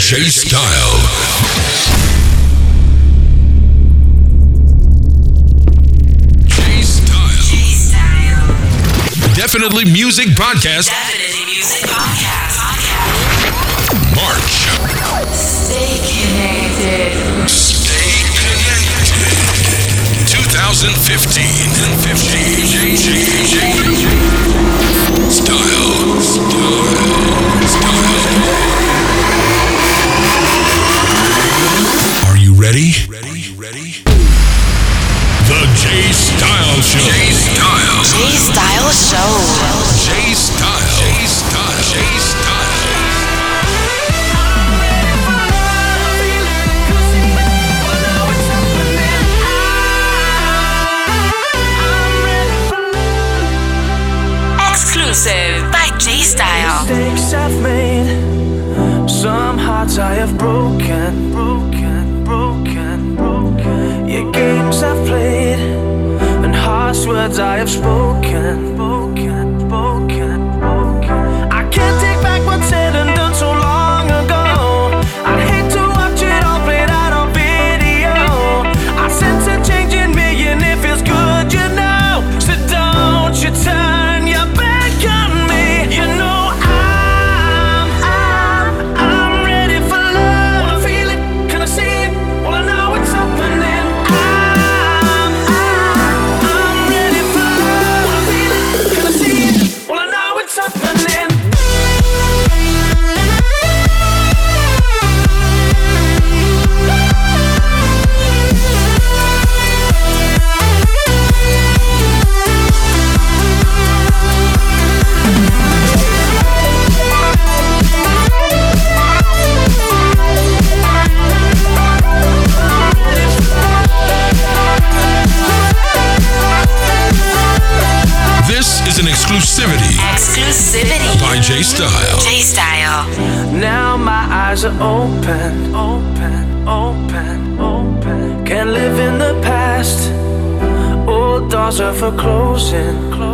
J Style. Definitely Music Podcast. Definitely Music Podcast. March. Stay connected. Stay connected. 2015. 15. Style. Style. ready? Ready? Ready? The J Style Show. J Style. Style Show. J words I have spoken. Style. J Style. Now my eyes are open, open, open, open. Can't live in the past. Old doors are for closing, closing.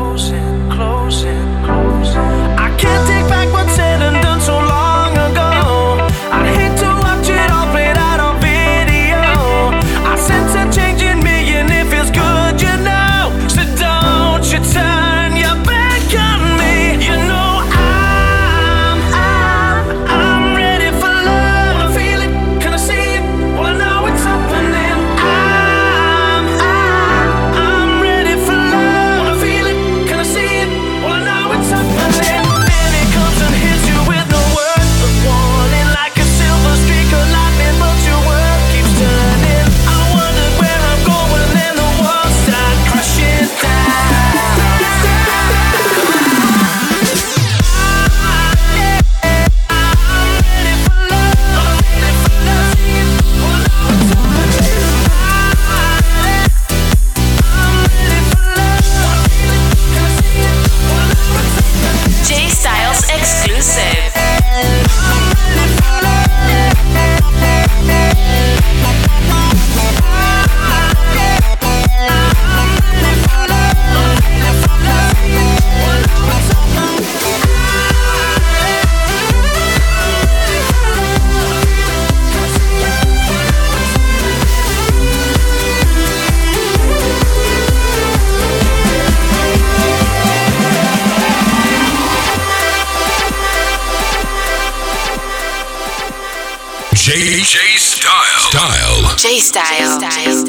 J Style. J -Style.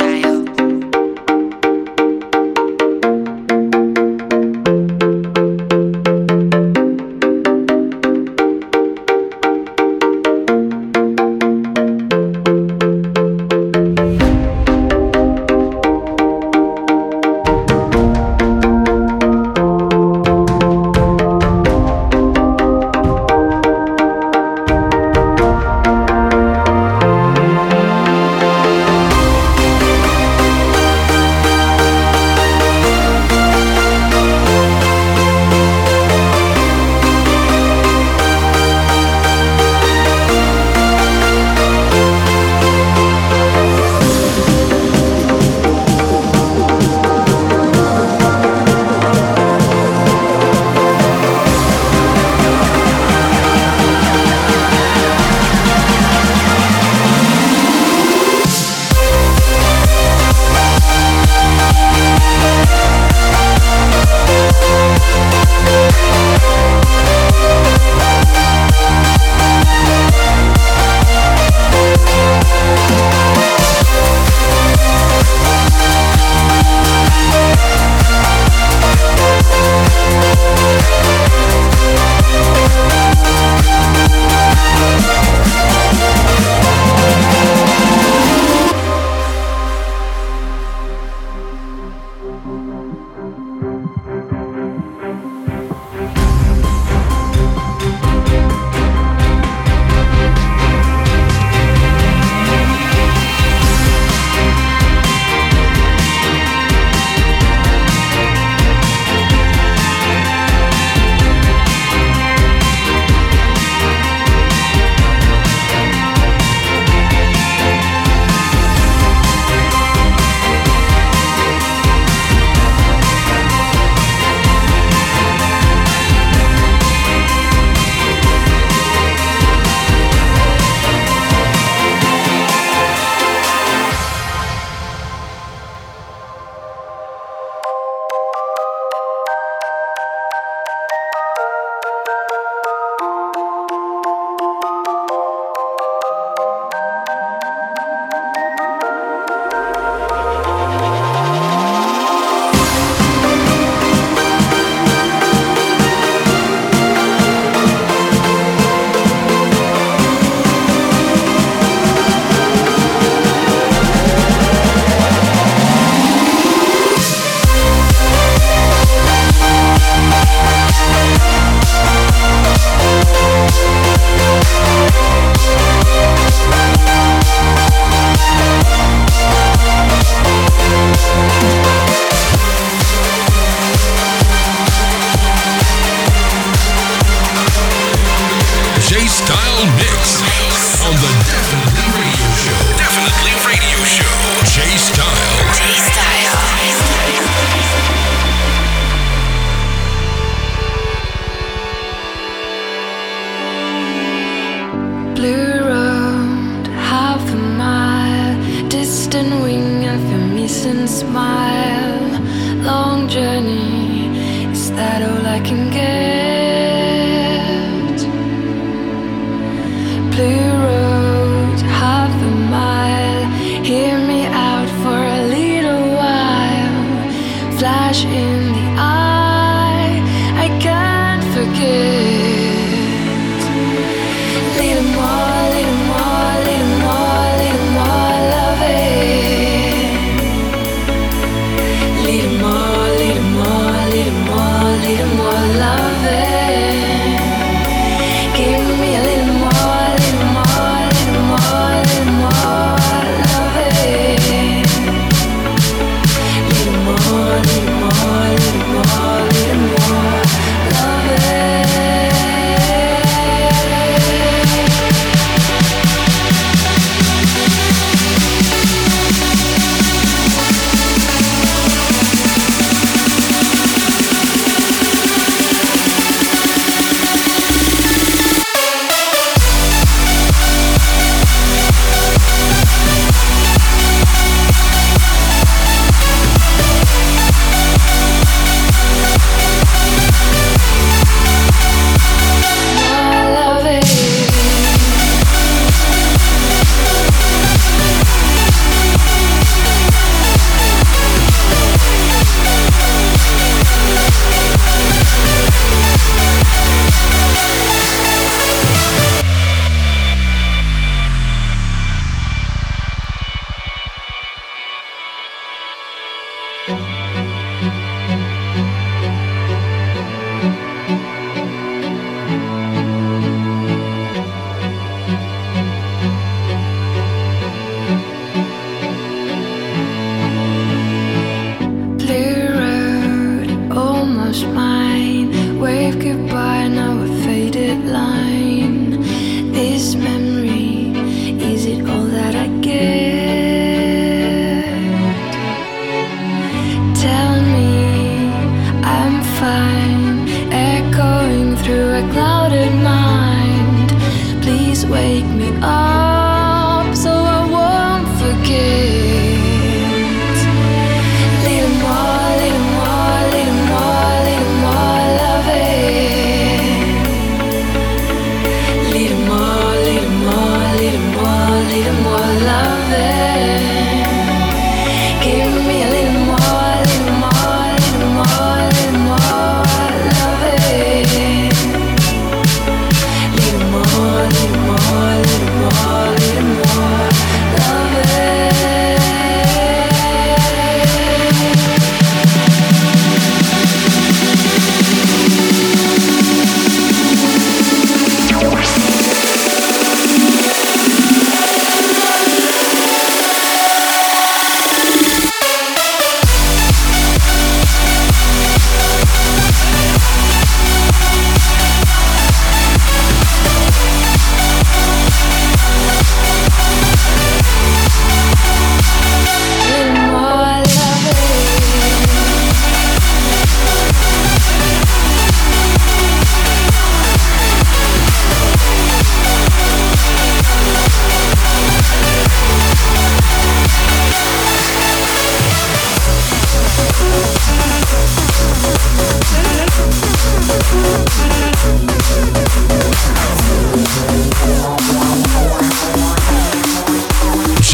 Let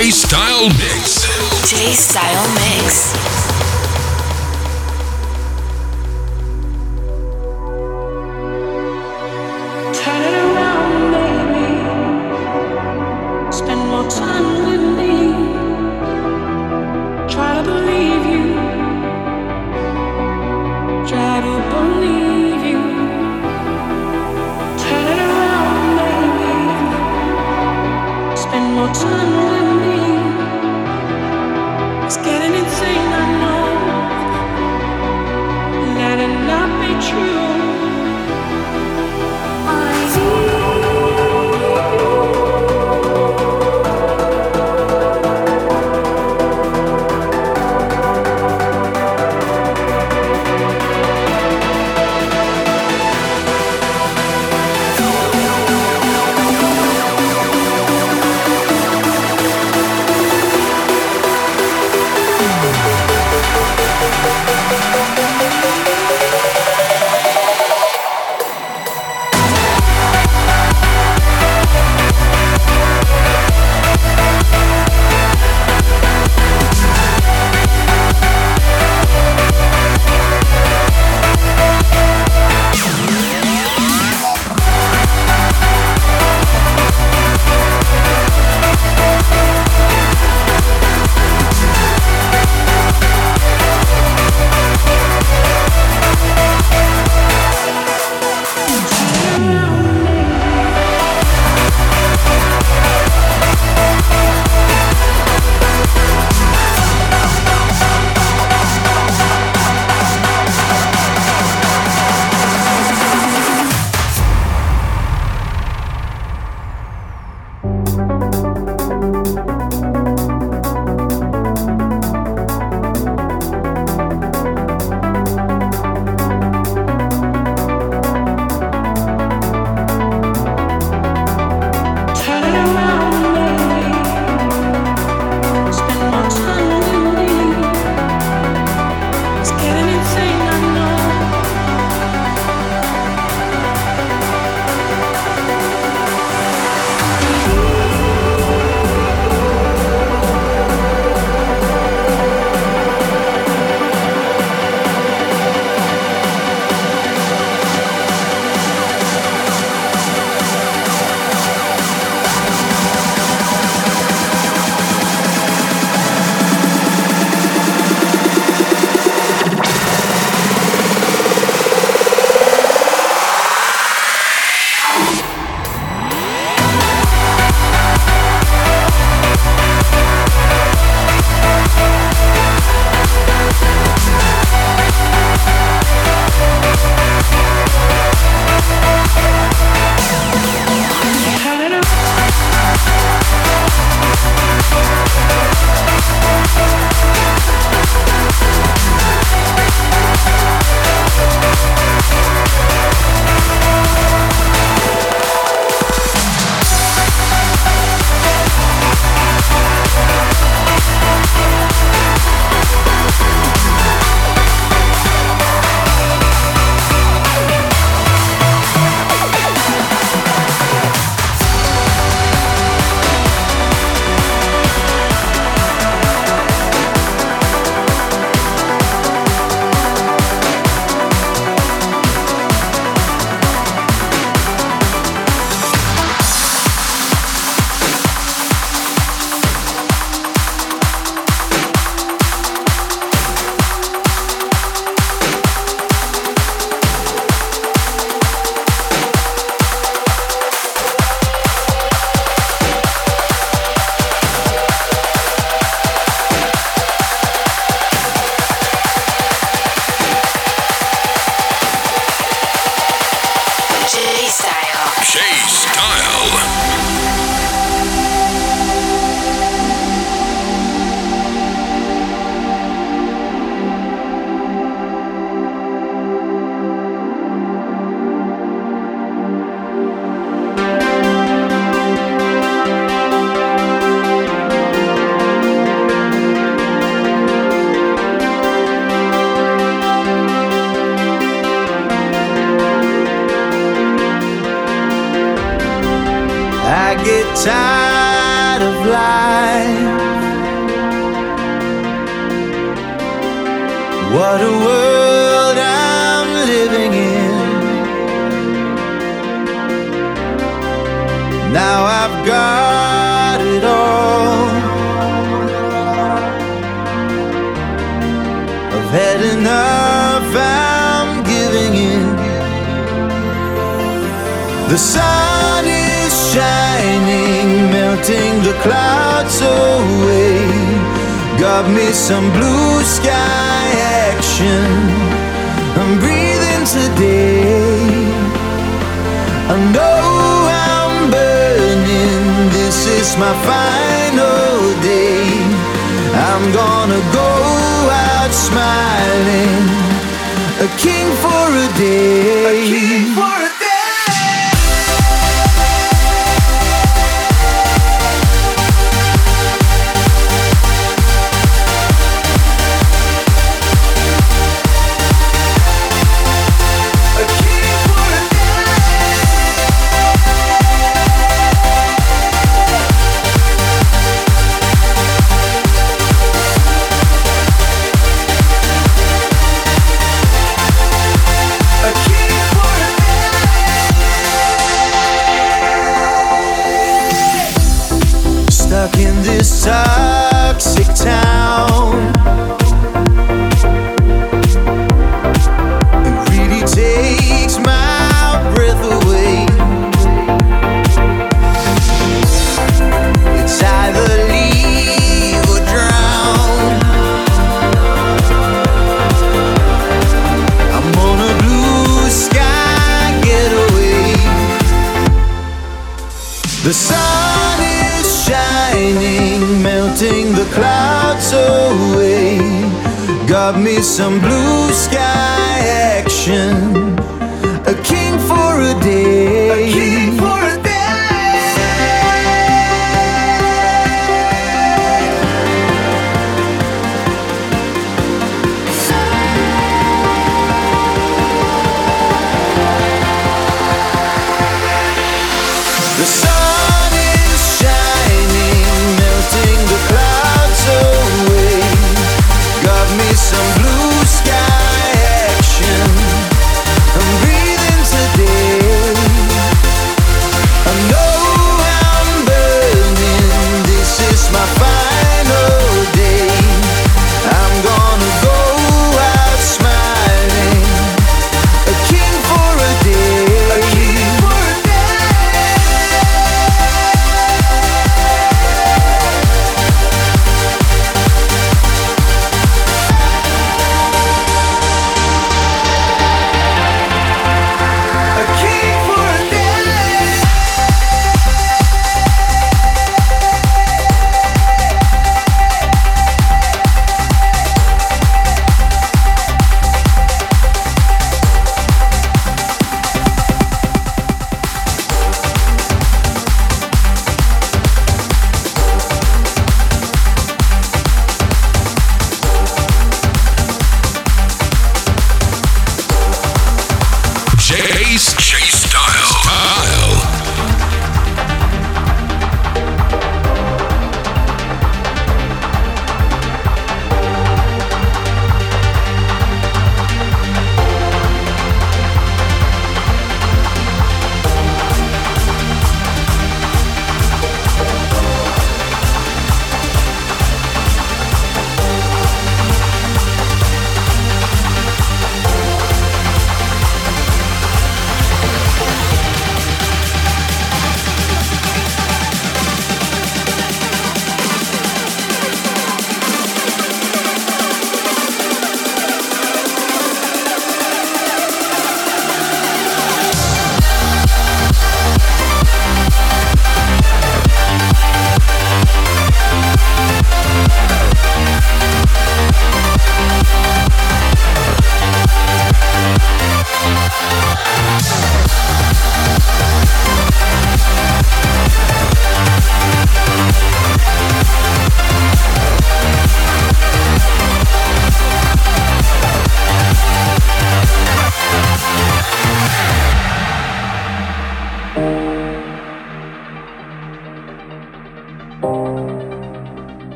it not be true. I see. my final day. I'm gonna go out smiling, a king for a day. A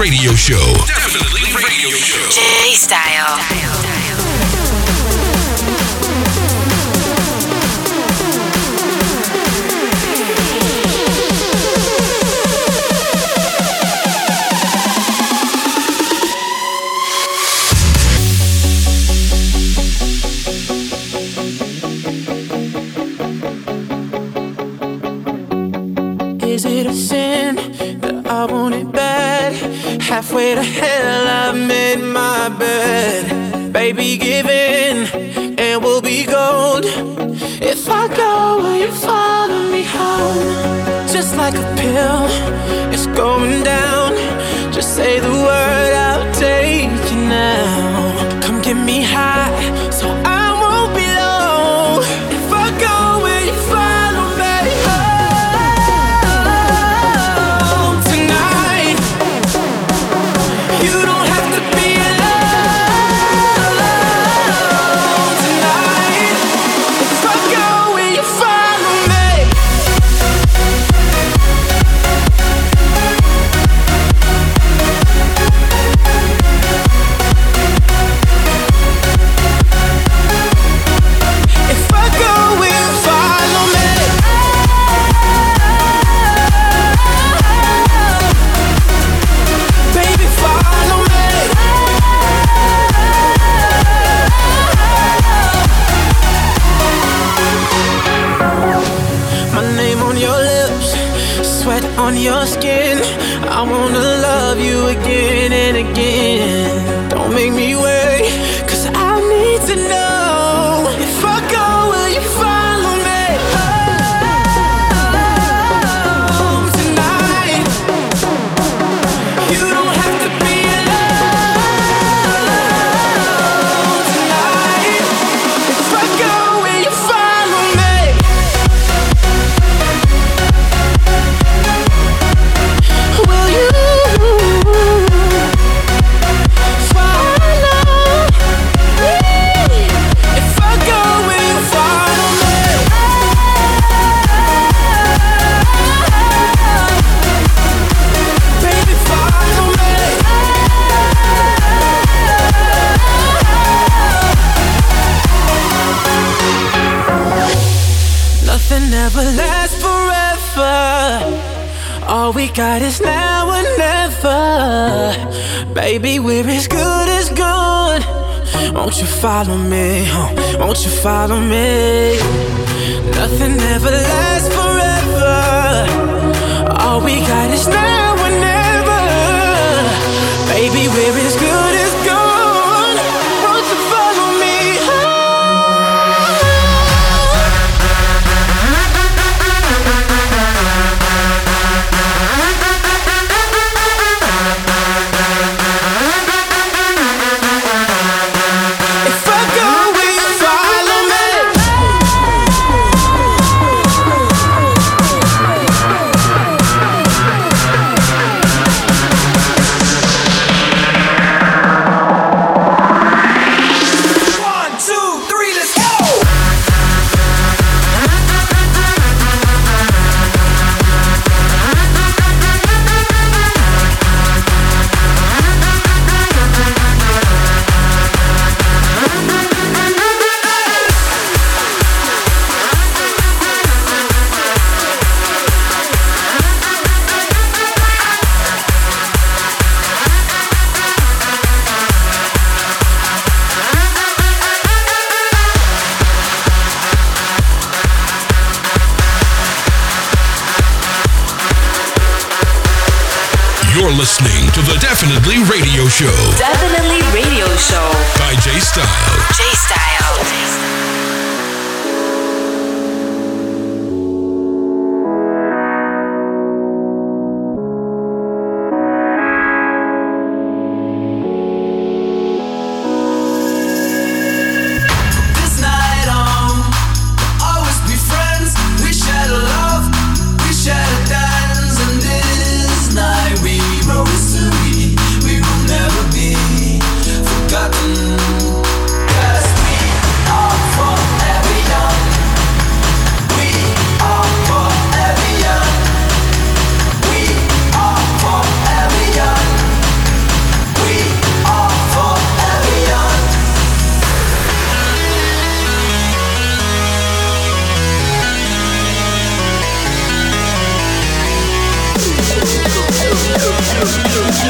Radio Show. Definitely Radio Show. J Style.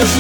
We are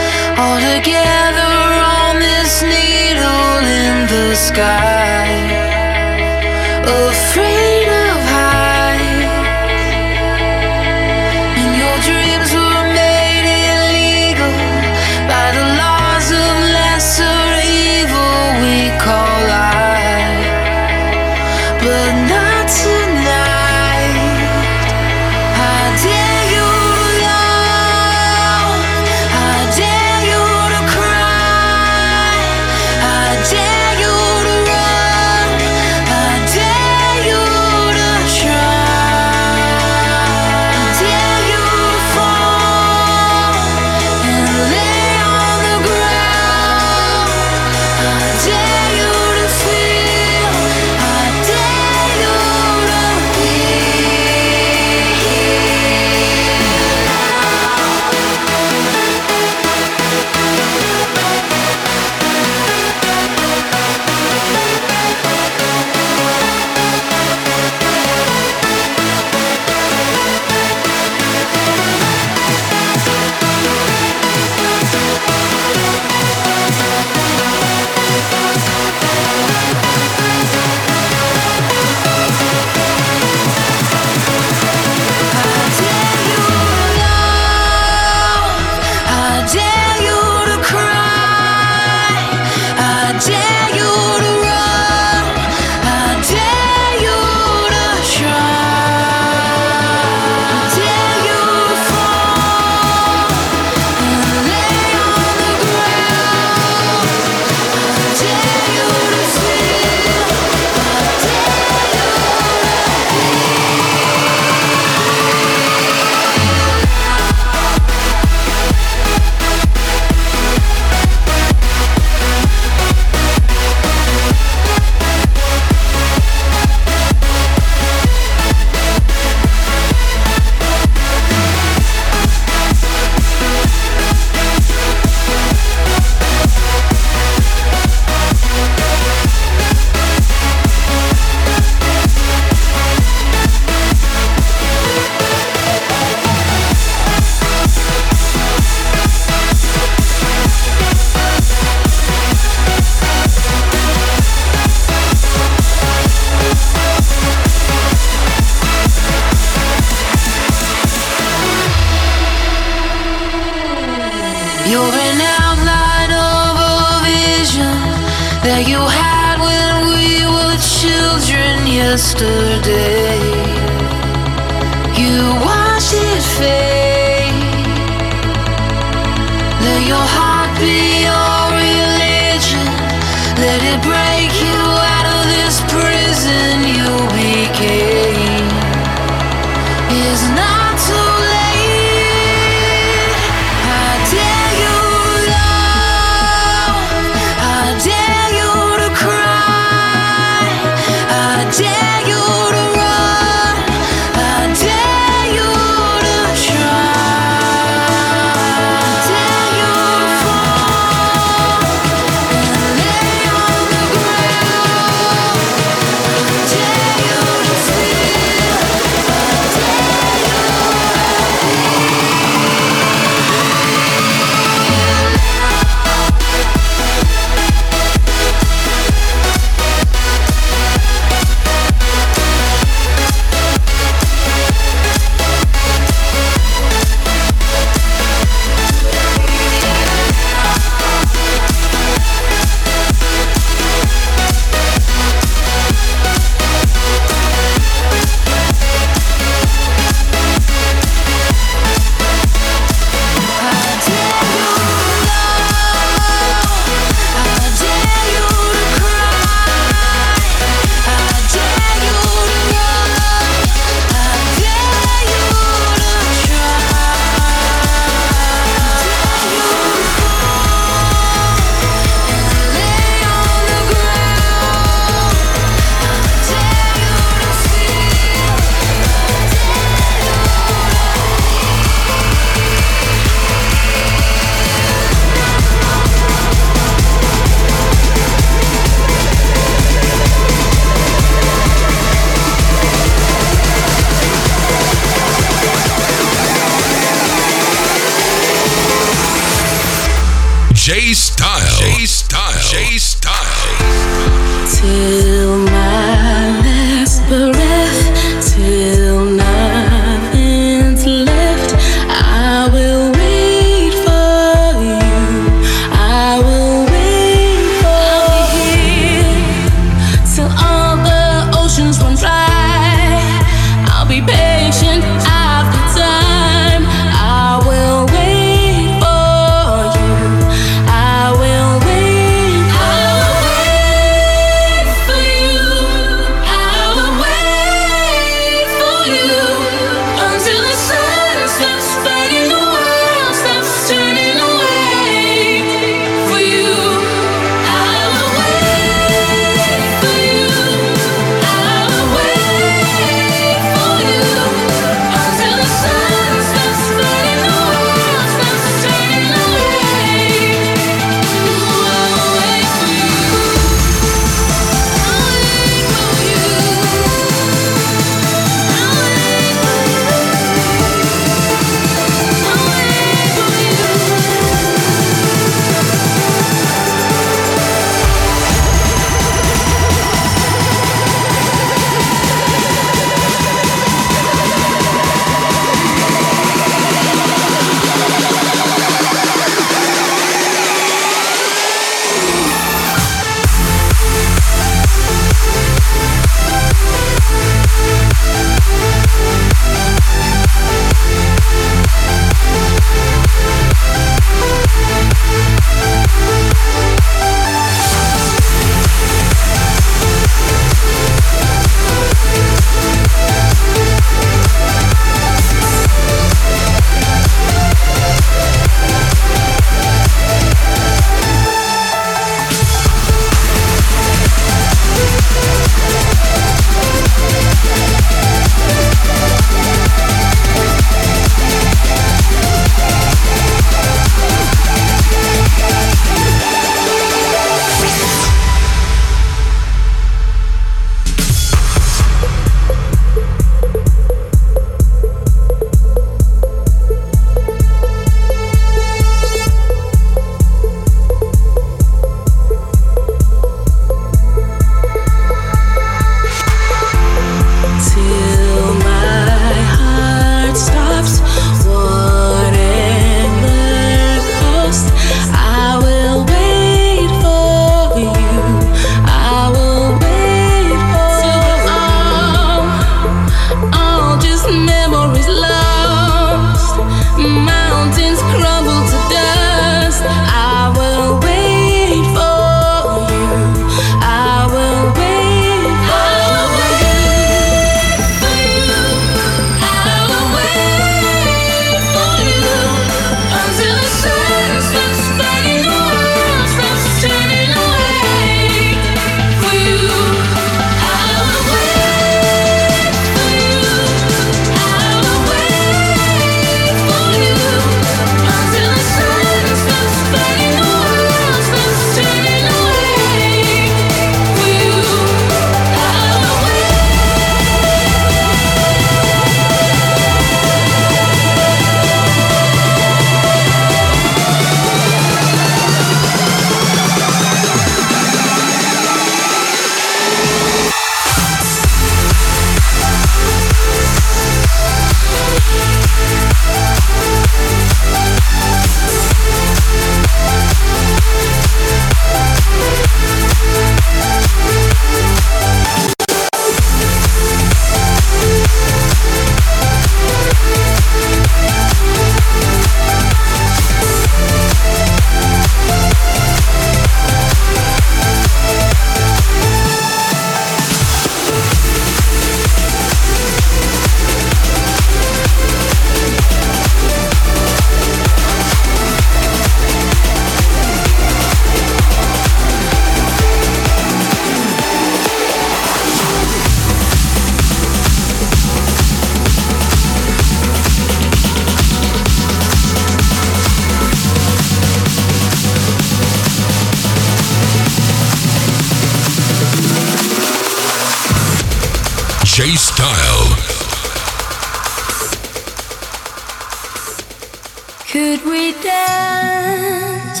Could we dance,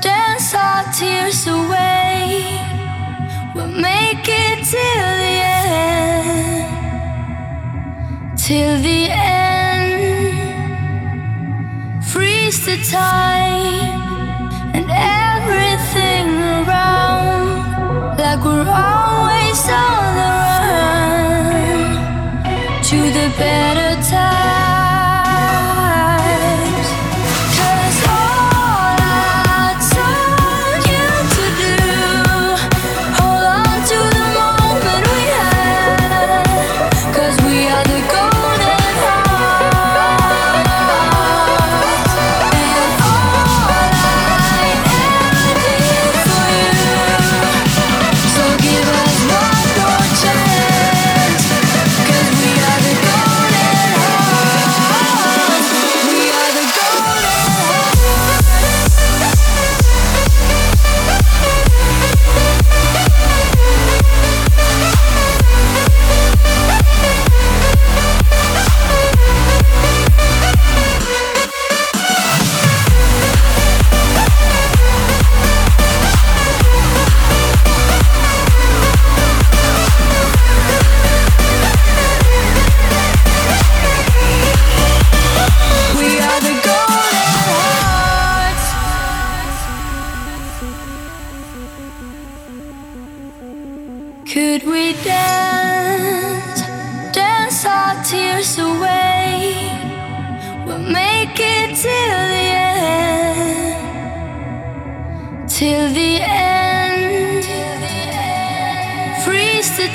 dance our tears away? We'll make it till the end, till the end. Freeze the time and everything around, like we're always on the run to the bed.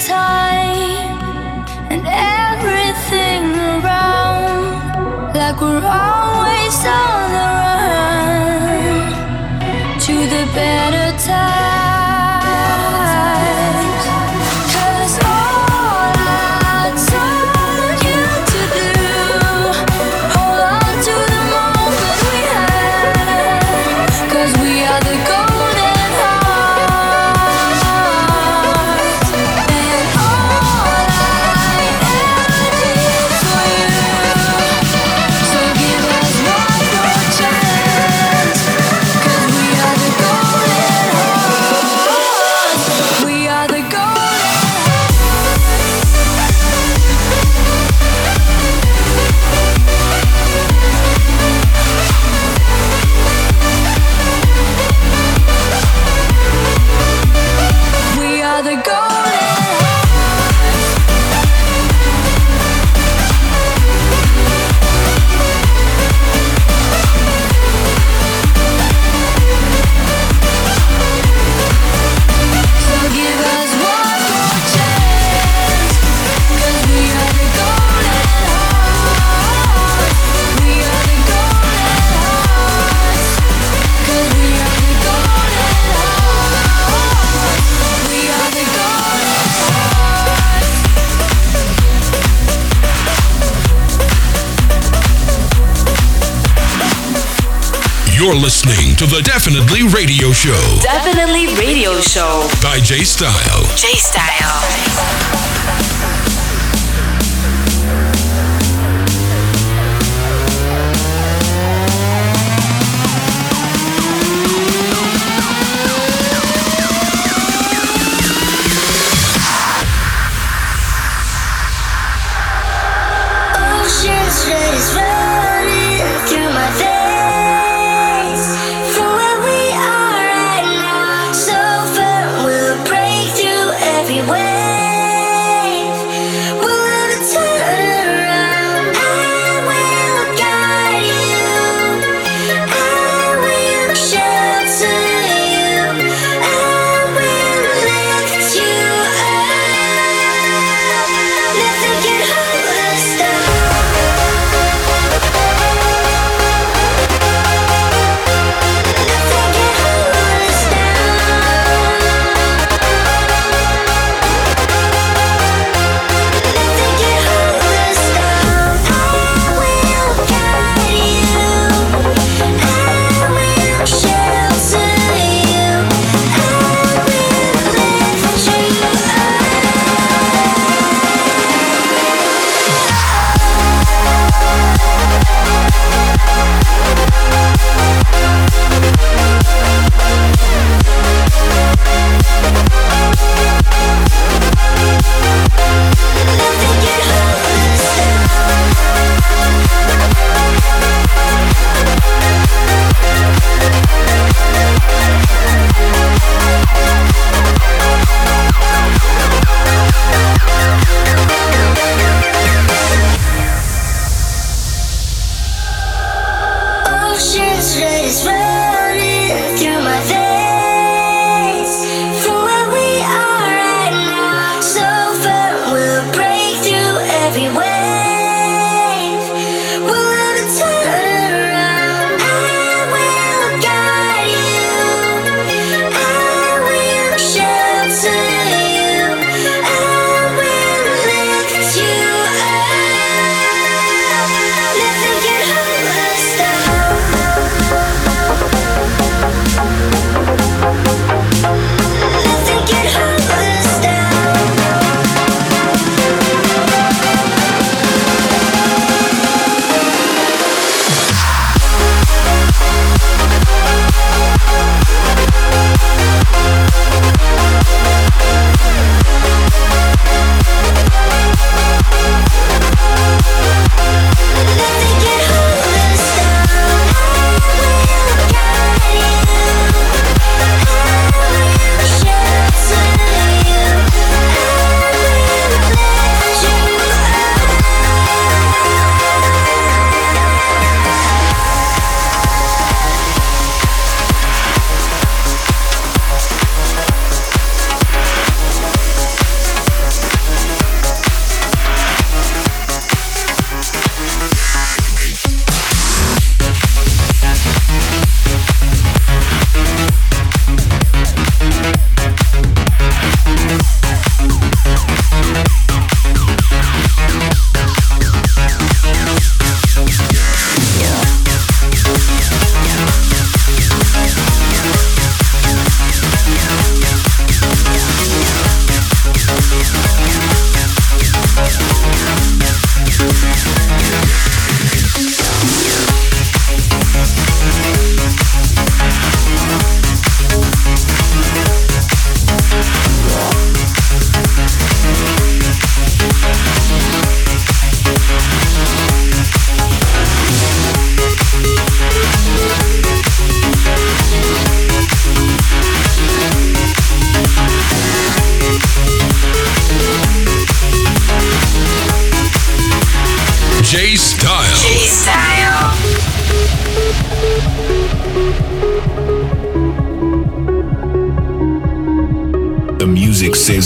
time and everything around, like we're always on. to the Definitely Radio Show. Definitely Radio Show. By J Style. J Style.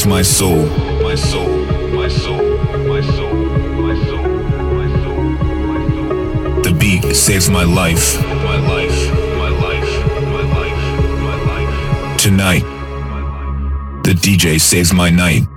my soul. My soul, my soul, my soul, my soul, my soul, my soul. The beat saves my life. My life, my life, my life, my life. Tonight, the DJ saves my night.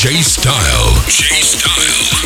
J Style. J Style.